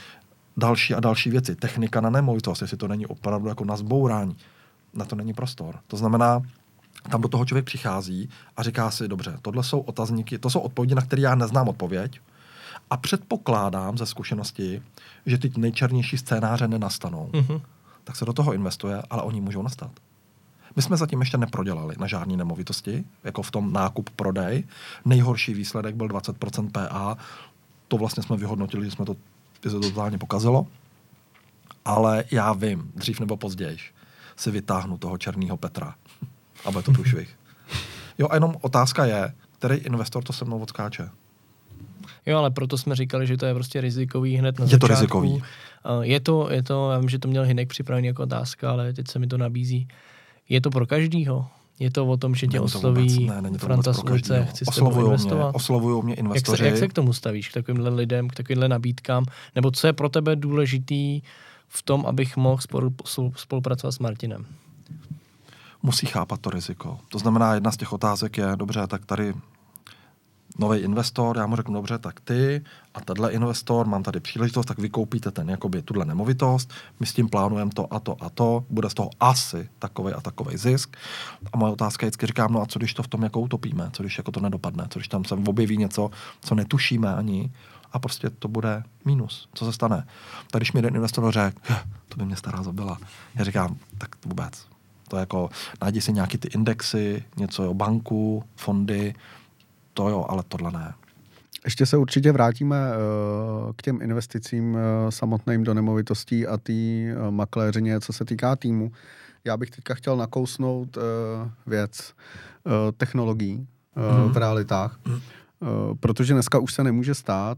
další a další věci. Technika na nemovitost, jestli to není opravdu jako na zbourání, na to není prostor. To znamená, tam do toho člověk přichází a říká si, dobře, tohle jsou otazníky, to jsou odpovědi, na které já neznám odpověď a předpokládám ze zkušenosti, že ty nejčernější scénáře nenastanou. Mm-hmm. Tak se do toho investuje, ale oni můžou nastat. My jsme zatím ještě neprodělali na žádné nemovitosti, jako v tom nákup prodej. Nejhorší výsledek byl 20% PA. To vlastně jsme vyhodnotili, že jsme to, že se to totálně pokazilo. Ale já vím, dřív nebo později si vytáhnu toho černého Petra. <laughs> A bude to průšvih. Jo, a jenom otázka je, který investor to se mnou odskáče. Jo, ale proto jsme říkali, že to je prostě rizikový hned na je začátku. to rizikový. Je to, je to, já vím, že to měl Hinek připravený jako otázka, ale teď se mi to nabízí. Je to pro každýho? Je to o tom, že tě osloví ne, není to Franta z ulice, chci s tebou investovat? Mě, oslovují mě investoři. Jak se, jak se k tomu stavíš, k takovýmhle lidem, k takovýmhle nabídkám? Nebo co je pro tebe důležitý v tom, abych mohl spolu, spolupracovat s Martinem? Musí chápat to riziko. To znamená, jedna z těch otázek je, dobře, tak tady nový investor, já mu řeknu, dobře, tak ty a tenhle investor, mám tady příležitost, tak vykoupíte ten, jakoby, tuhle nemovitost, my s tím plánujeme to a to a to, bude z toho asi takový a takový zisk. A moje otázka je vždycky říkám, no a co když to v tom jako utopíme, co když jako to nedopadne, co když tam se objeví něco, co netušíme ani a prostě to bude mínus. Co se stane? Tak když mi jeden investor řekl, to by mě stará zabila. Já říkám, tak vůbec. To je jako, najdi si nějaký ty indexy, něco o banku, fondy, to jo, ale tohle ne. Ještě se určitě vrátíme uh, k těm investicím uh, samotným do nemovitostí a té uh, makléřině, co se týká týmu. Já bych teďka chtěl nakousnout věc technologií mm. v realitách. Protože dneska už se nemůže stát,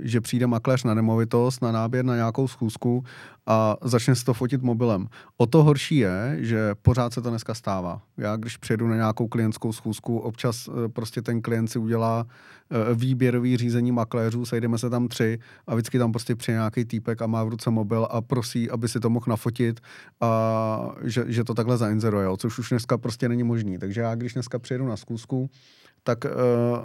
že přijde makléř na nemovitost, na náběr na nějakou schůzku a začne si to fotit mobilem. O to horší je, že pořád se to dneska stává. Já když přijedu na nějakou klientskou schůzku, občas uh, prostě ten klient si udělá výběrový řízení makléřů, sejdeme se tam tři a vždycky tam prostě přijde nějaký týpek a má v ruce mobil a prosí, aby si to mohl nafotit a že, že to takhle zainzeruje, což už dneska prostě není možný. Takže já když dneska přijedu na schůzku, tak uh,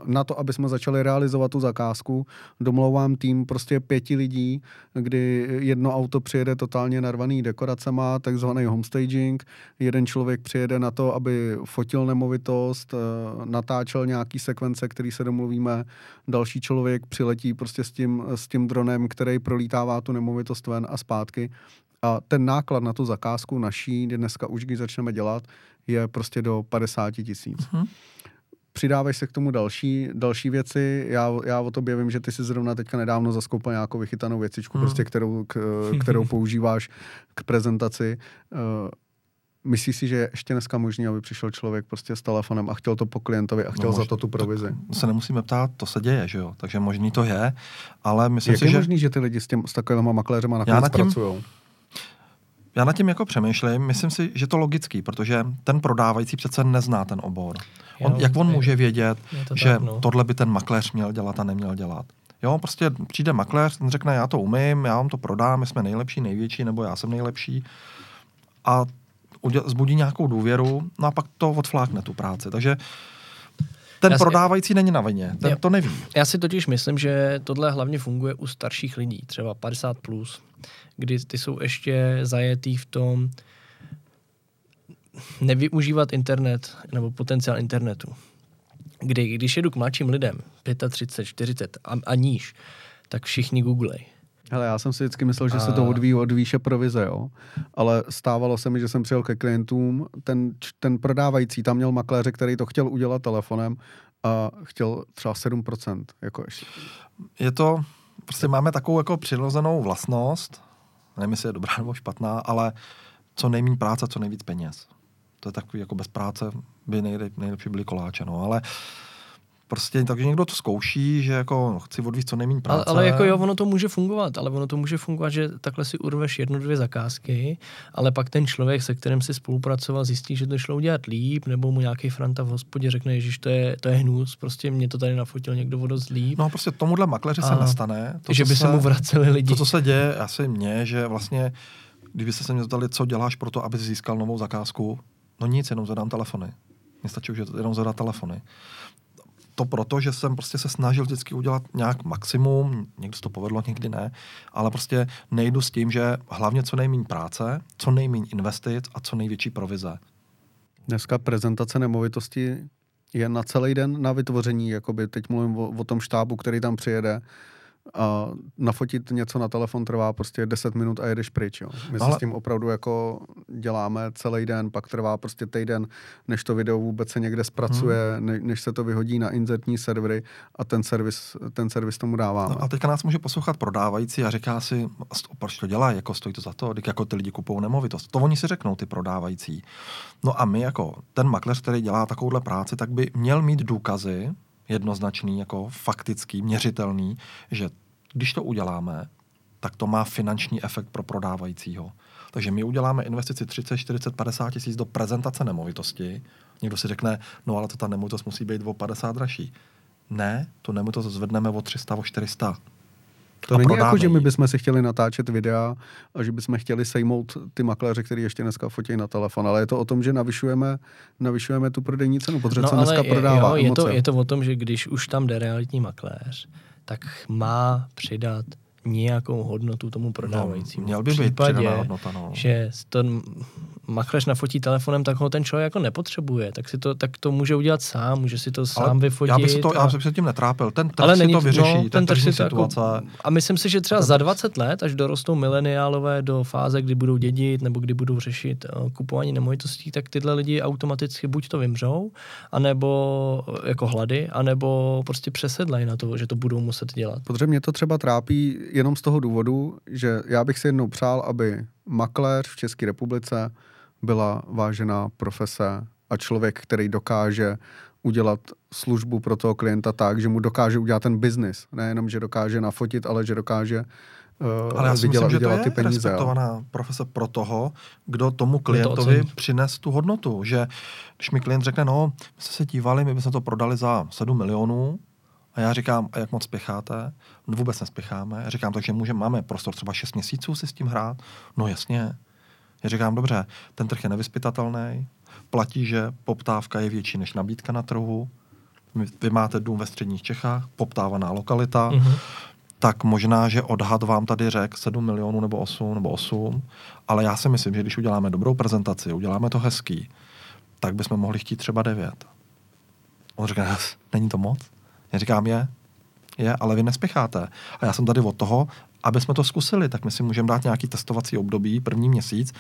na to, aby jsme začali realizovat tu zakázku, domlouvám tým prostě pěti lidí, kdy jedno auto přijede totálně narvaný dekoracema, takzvaný homestaging, jeden člověk přijede na to, aby fotil nemovitost, uh, natáčel nějaký sekvence, který se domluvíme, další člověk přiletí prostě s tím, s tím dronem, který prolítává tu nemovitost ven a zpátky. A ten náklad na tu zakázku naší, dneska už když začneme dělat, je prostě do 50 tisíc. Uh-huh přidávají se k tomu další, další věci. Já, já o tobě vím, že ty si zrovna teďka nedávno zaskoupil nějakou vychytanou věcičku, mm. prostě, kterou, k, kterou <laughs> používáš k prezentaci. Uh, Myslíš si, že je ještě dneska možný, aby přišel člověk prostě s telefonem a chtěl to po klientovi a chtěl no, za to tu provizi? Se nemusíme ptát, to se děje, že jo? Takže možný to je, ale myslím Jak si, je že... možný, že ty lidi s, těm, s takovými makléřema nakonec pracují? Já nad tím jako přemýšlím, myslím si, že to logický, protože ten prodávající přece nezná ten obor. On, jo, jak on je, může vědět, to že tak, no. tohle by ten makléř měl dělat a neměl dělat? Jo, prostě přijde makléř, ten řekne, já to umím, já vám to prodám, my jsme nejlepší, největší, nebo já jsem nejlepší. A zbudí nějakou důvěru, no a pak to odflákne tu práci. Takže ten já prodávající si... není na vině, ten jo. to neví. Já si totiž myslím, že tohle hlavně funguje u starších lidí, třeba 50+, plus, kdy ty jsou ještě zajetý v tom nevyužívat internet nebo potenciál internetu. Kdy, když jedu k mladším lidem, 35, 40 a, a níž, tak všichni googlej. Hele, já jsem si vždycky myslel, že se to odvíjí od výše provize, jo. Ale stávalo se mi, že jsem přijel ke klientům, ten, ten prodávající tam měl makléře, který to chtěl udělat telefonem a chtěl třeba 7%. Jako ještě. Je to, prostě máme takovou jako přirozenou vlastnost, nevím, jestli je dobrá nebo špatná, ale co nejméně práce, co nejvíc peněz. To je takový, jako bez práce by nejlep, nejlepší byly koláče, no, ale prostě takže někdo to zkouší, že jako chci odvíct co nejméně práce. Ale, ale jako jo, ono to může fungovat, ale ono to může fungovat, že takhle si urveš jednu, dvě zakázky, ale pak ten člověk, se kterým si spolupracoval, zjistí, že to šlo udělat líp, nebo mu nějaký franta v hospodě řekne, že to je, to je hnus, prostě mě to tady nafotil někdo vodo líp. No prostě tomuhle makléři se nestane. To, že by se, se mu vraceli lidi. To, co se děje asi mně, že vlastně, kdybyste se mě zeptali, co děláš pro to, aby získal novou zakázku, no nic, jenom zadám telefony. Mně stačí už jenom zadat telefony to proto, že jsem prostě se snažil vždycky udělat nějak maximum, někdy se to povedlo, někdy ne, ale prostě nejdu s tím, že hlavně co nejméně práce, co nejméně investic a co největší provize. Dneska prezentace nemovitosti je na celý den na vytvoření, jakoby teď mluvím o, o tom štábu, který tam přijede, a nafotit něco na telefon trvá prostě 10 minut a jedeš pryč. Jo. My Ale... se s tím opravdu jako děláme celý den, pak trvá prostě týden, než to video vůbec se někde zpracuje, hmm. ne, než se to vyhodí na inzertní servery a ten servis, ten servis tomu dává. No a teďka nás může poslouchat prodávající a říká si, proč to dělá, jako stojí to za to, jako ty lidi kupují nemovitost. To oni si řeknou, ty prodávající. No a my jako ten makléř, který dělá takovouhle práci, tak by měl mít důkazy, jednoznačný, jako faktický, měřitelný, že když to uděláme, tak to má finanční efekt pro prodávajícího. Takže my uděláme investici 30, 40, 50 tisíc do prezentace nemovitosti. Někdo si řekne, no ale to ta nemovitost musí být o 50 dražší. Ne, tu nemovitost zvedneme o 300, o 400. To není jako, že my bychom si chtěli natáčet videa a že bychom chtěli sejmout ty makléře, který ještě dneska fotí na telefon, ale je to o tom, že navyšujeme, navyšujeme tu prodejní cenu, protože no, se dneska je, prodává jo, je, to, je to o tom, že když už tam jde realitní makléř, tak má přidat nějakou hodnotu tomu prodávajícímu. No, měl by být přidaná hodnota, no. že ten machleš nafotí telefonem, tak ho ten člověk jako nepotřebuje, tak, si to, tak to může udělat sám, může si to sám Ale vyfotit. Já bych si to, a... já bych se tím netrápil, ten trh Ale si není, to vyřeší, no, ten, ten trh si to jako, A myslím si, že třeba za 20 let, až dorostou mileniálové do fáze, kdy budou dědit nebo kdy budou řešit uh, kupování nemovitostí, tak tyhle lidi automaticky buď to vymřou, anebo uh, jako hlady, anebo prostě přesedlají na to, že to budou muset dělat. Protože mě to třeba trápí jenom z toho důvodu, že já bych si jednou přál, aby makléř v České republice byla vážená profese a člověk, který dokáže udělat službu pro toho klienta tak, že mu dokáže udělat ten biznis. Nejenom, že dokáže nafotit, ale že dokáže uh, ale já si vydělat, myslím, že to je ty peníze. respektovaná jo. profese pro toho, kdo tomu klientovi to přines tu hodnotu. Že když mi klient řekne, no, my jsme se dívali, my bychom to prodali za 7 milionů, a já říkám, a jak moc spěcháte? No vůbec nespěcháme. Já říkám, takže můžeme, máme prostor třeba 6 měsíců si s tím hrát? No jasně. Já říkám, dobře, ten trh je nevyspytatelný, platí, že poptávka je větší než nabídka na trhu, vy máte dům ve středních Čechách, poptávaná lokalita, mm-hmm. tak možná, že odhad vám tady řek 7 milionů nebo 8 nebo 8, ale já si myslím, že když uděláme dobrou prezentaci, uděláme to hezký, tak bychom mohli chtít třeba 9. On říká, není to moc? Já říkám, je, je, ale vy nespěcháte. A já jsem tady od toho, aby jsme to zkusili, tak my si můžeme dát nějaký testovací období, první měsíc,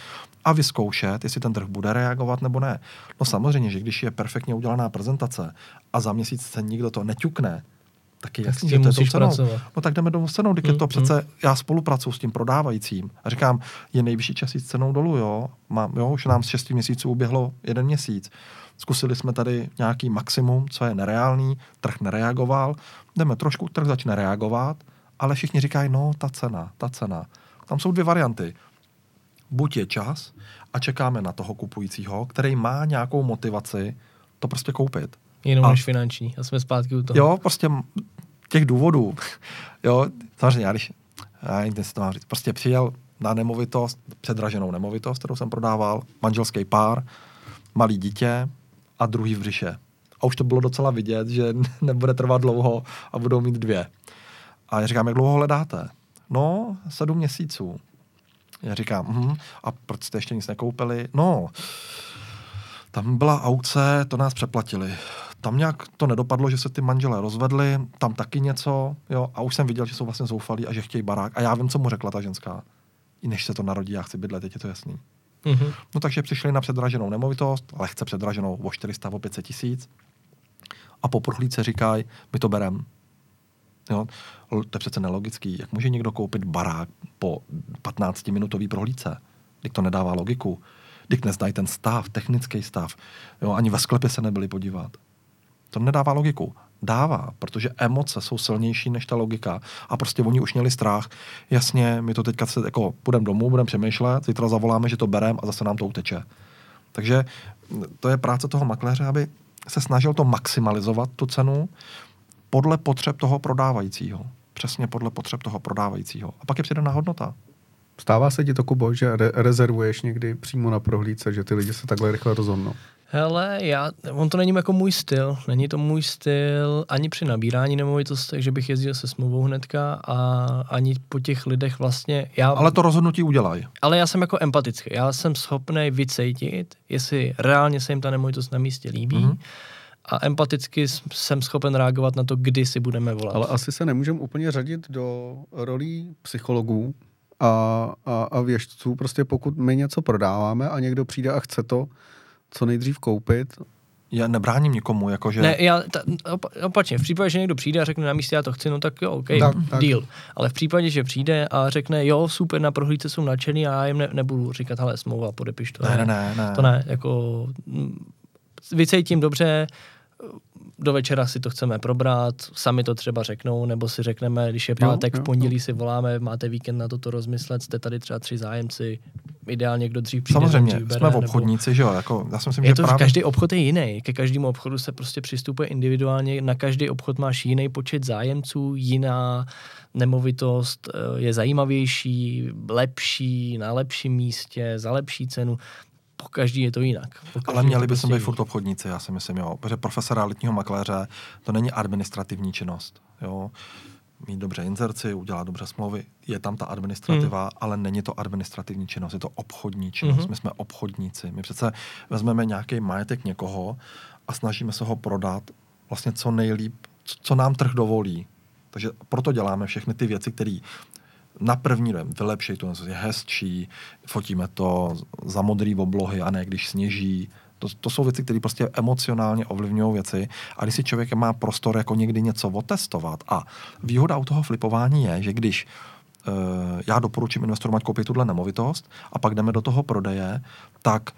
a vyzkoušet, jestli ten trh bude reagovat nebo ne. No samozřejmě, že když je perfektně udělaná prezentace a za měsíc se nikdo to neťukne, tak je jasný, že to je tou cenou. Pracovat. No tak jdeme do cenou, když mm, je to mm. přece, já spolupracuji s tím prodávajícím a říkám, je nejvyšší čas jít cenou dolů, jo, Mám, jo, už nám z 6 měsíců uběhlo jeden měsíc. Zkusili jsme tady nějaký maximum, co je nereálný, trh nereagoval, jdeme trošku, trh začne reagovat, ale všichni říkají, no, ta cena, ta cena. Tam jsou dvě varianty. Buď je čas a čekáme na toho kupujícího, který má nějakou motivaci to prostě koupit. Jenom a, než finanční. A jsme zpátky u toho. Jo, prostě těch důvodů. <laughs> jo, samozřejmě, já když, já nevím, to mám říct, prostě přijel na nemovitost, předraženou nemovitost, kterou jsem prodával, manželský pár, malý dítě a druhý v břiše. A už to bylo docela vidět, že <laughs> nebude trvat dlouho a budou mít dvě. A já říkám, jak dlouho hledáte? No, sedm měsíců. Já říkám, hm, a proč jste ještě nic nekoupili? No, tam byla aukce, to nás přeplatili. Tam nějak to nedopadlo, že se ty manželé rozvedli, tam taky něco, jo, a už jsem viděl, že jsou vlastně zoufalí a že chtějí barák. A já vím, co mu řekla ta ženská. I než se to narodí, já chci bydlet, teď je to jasný. Mm-hmm. No takže přišli na předraženou nemovitost, lehce předraženou o 400, o 500 tisíc. A po prohlídce říkají, my to berem. Jo? To je přece nelogický. Jak může někdo koupit barák po 15-minutové prohlídce? Když to nedává logiku. Když nezdají ten stav, technický stav. Jo? Ani ve sklepě se nebyli podívat. To nedává logiku. Dává, protože emoce jsou silnější než ta logika. A prostě oni už měli strach. Jasně, my to teďka se jako půjdeme domů, budeme přemýšlet, zítra zavoláme, že to bereme a zase nám to uteče. Takže to je práce toho makléře, aby se snažil to maximalizovat, tu cenu, podle potřeb toho prodávajícího. Přesně podle potřeb toho prodávajícího. A pak je přidaná hodnota. Stává se ti to, Kubo, že re- rezervuješ někdy přímo na prohlídce, že ty lidi se takhle rychle rozhodnou? Hele, já, on to není jako můj styl, není to můj styl ani při nabírání nemovitostech, že bych jezdil se smlouvou hnedka a ani po těch lidech vlastně, já, Ale to rozhodnutí udělají. ale já jsem jako empatický, já jsem schopný vycejtit, jestli reálně se jim ta nemovitost na místě líbí Mhm. mm-hmm. a empaticky jsem schopen reagovat na to, kdy si budeme volat. Ale asi se nemůžeme úplně řadit do rolí psychologů a, a, a věštců. Prostě pokud my něco prodáváme a někdo přijde a chce to co nejdřív koupit, Já nebráním nikomu, jakože... Ne, já, ta, opa, opačně, v případě, že někdo přijde a řekne na místě, já to chci, no tak jo, OK, Tak, tak, tak. deal. Ale v případě, že přijde a řekne, jo, super, na prohlídce jsou nadšený a já jim ne, nebudu říkat, hele, smlouva, podepiš to. Ne, ne, ne, ne. To ne, jako mm, vycejtím dobře, do večera si to chceme probrat, sami to třeba řeknou, nebo si řekneme, když je Jo, pátek, jo, v pondělí si voláme, máte víkend na toto rozmyslet, jste tady třeba tři zájemci, ideálně kdo dřív přijde, Samozřejmě, dřív jsme bere, v obchodníci, že jo, jako, já si myslím, je že to, právě... každý obchod je jiný. Ke každému obchodu se prostě přistupuje individuálně. Na každý obchod máš jiný počet zájemců, jiná nemovitost eh, je zajímavější, lepší, na lepším místě, za lepší cenu. Po každý je to jinak. Ale měli bychom prostě být furt obchodníci, já si myslím, jo. Protože profese realitního makléře to není administrativní činnost, jo. Mít dobře inzerci, udělat dobře smlouvy, je tam ta administrativa, hmm. ale není to administrativní činnost, je to obchodní činnost. Mhm. My jsme obchodníci. My přece vezmeme nějaký majetek někoho a snažíme se ho prodat vlastně co nejlíp, co nám trh dovolí. Takže proto děláme všechny ty věci, které na první dojem vylepší to, je hezčí, fotíme to za modrý oblohy a ne když sněží. To, to jsou věci, které prostě emocionálně ovlivňují věci. A když si člověk má prostor jako někdy něco otestovat a výhoda u toho flipování je, že když uh, já doporučím investorům, ať koupí tuhle nemovitost a pak jdeme do toho prodeje, tak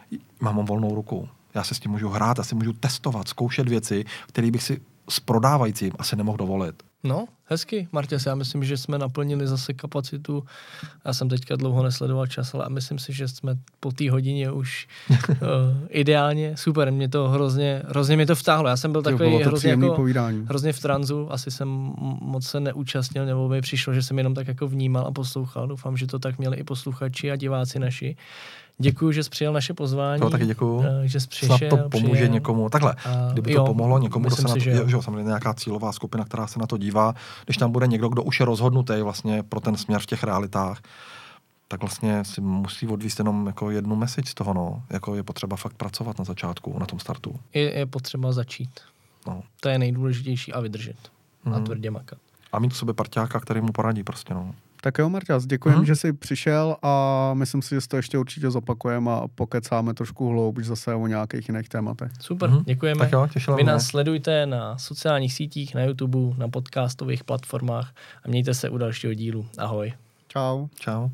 mám volnou ruku. Já se s tím můžu hrát, já si můžu testovat, zkoušet věci, které bych si s prodávajícím asi nemohl dovolit. No, hezky, Martěs, já myslím, že jsme naplnili zase kapacitu. Já jsem teďka dlouho nesledoval čas, ale myslím si, že jsme po té hodině už uh, <laughs> ideálně. Super, mě to hrozně, hrozně mě to vtáhlo. Já jsem byl takový to hrozně, jako, povídání. hrozně v tranzu, asi jsem moc se neúčastnil, nebo mi přišlo, že jsem jenom tak jako vnímal a poslouchal. Doufám, že to tak měli i posluchači a diváci naši. Děkuji, že jsi přijal naše pozvání. Jo, taky děkuju. eh, Že jsi přišel. Snad to pomůže přijel. někomu. Takhle, A kdyby jo, to pomohlo někomu, kdo se na to, že jo. samozřejmě nějaká cílová skupina, která se na to dívá, když tam bude někdo, kdo už je rozhodnutý vlastně pro ten směr v těch realitách, tak vlastně si musí odvíst jenom jako jednu message z toho, no. Jako je potřeba fakt pracovat na začátku, na tom startu. Je, je potřeba začít. No. To je nejdůležitější a vydržet. A Mhm. tvrdě makat. A mít v sobě parťáka, který mu poradí prostě, no. Tak jo, Marťas, děkujem, Mhm. že jsi přišel a myslím si, že si to ještě určitě zopakujeme a pokecáme trošku hloubš zase o nějakých jiných tématech. Super, Mhm. děkujeme. Tak jo, těšilo Vy mě. nás sledujte na sociálních sítích, na YouTube, na podcastových platformách a mějte se u dalšího dílu. Ahoj. Čau. Čau.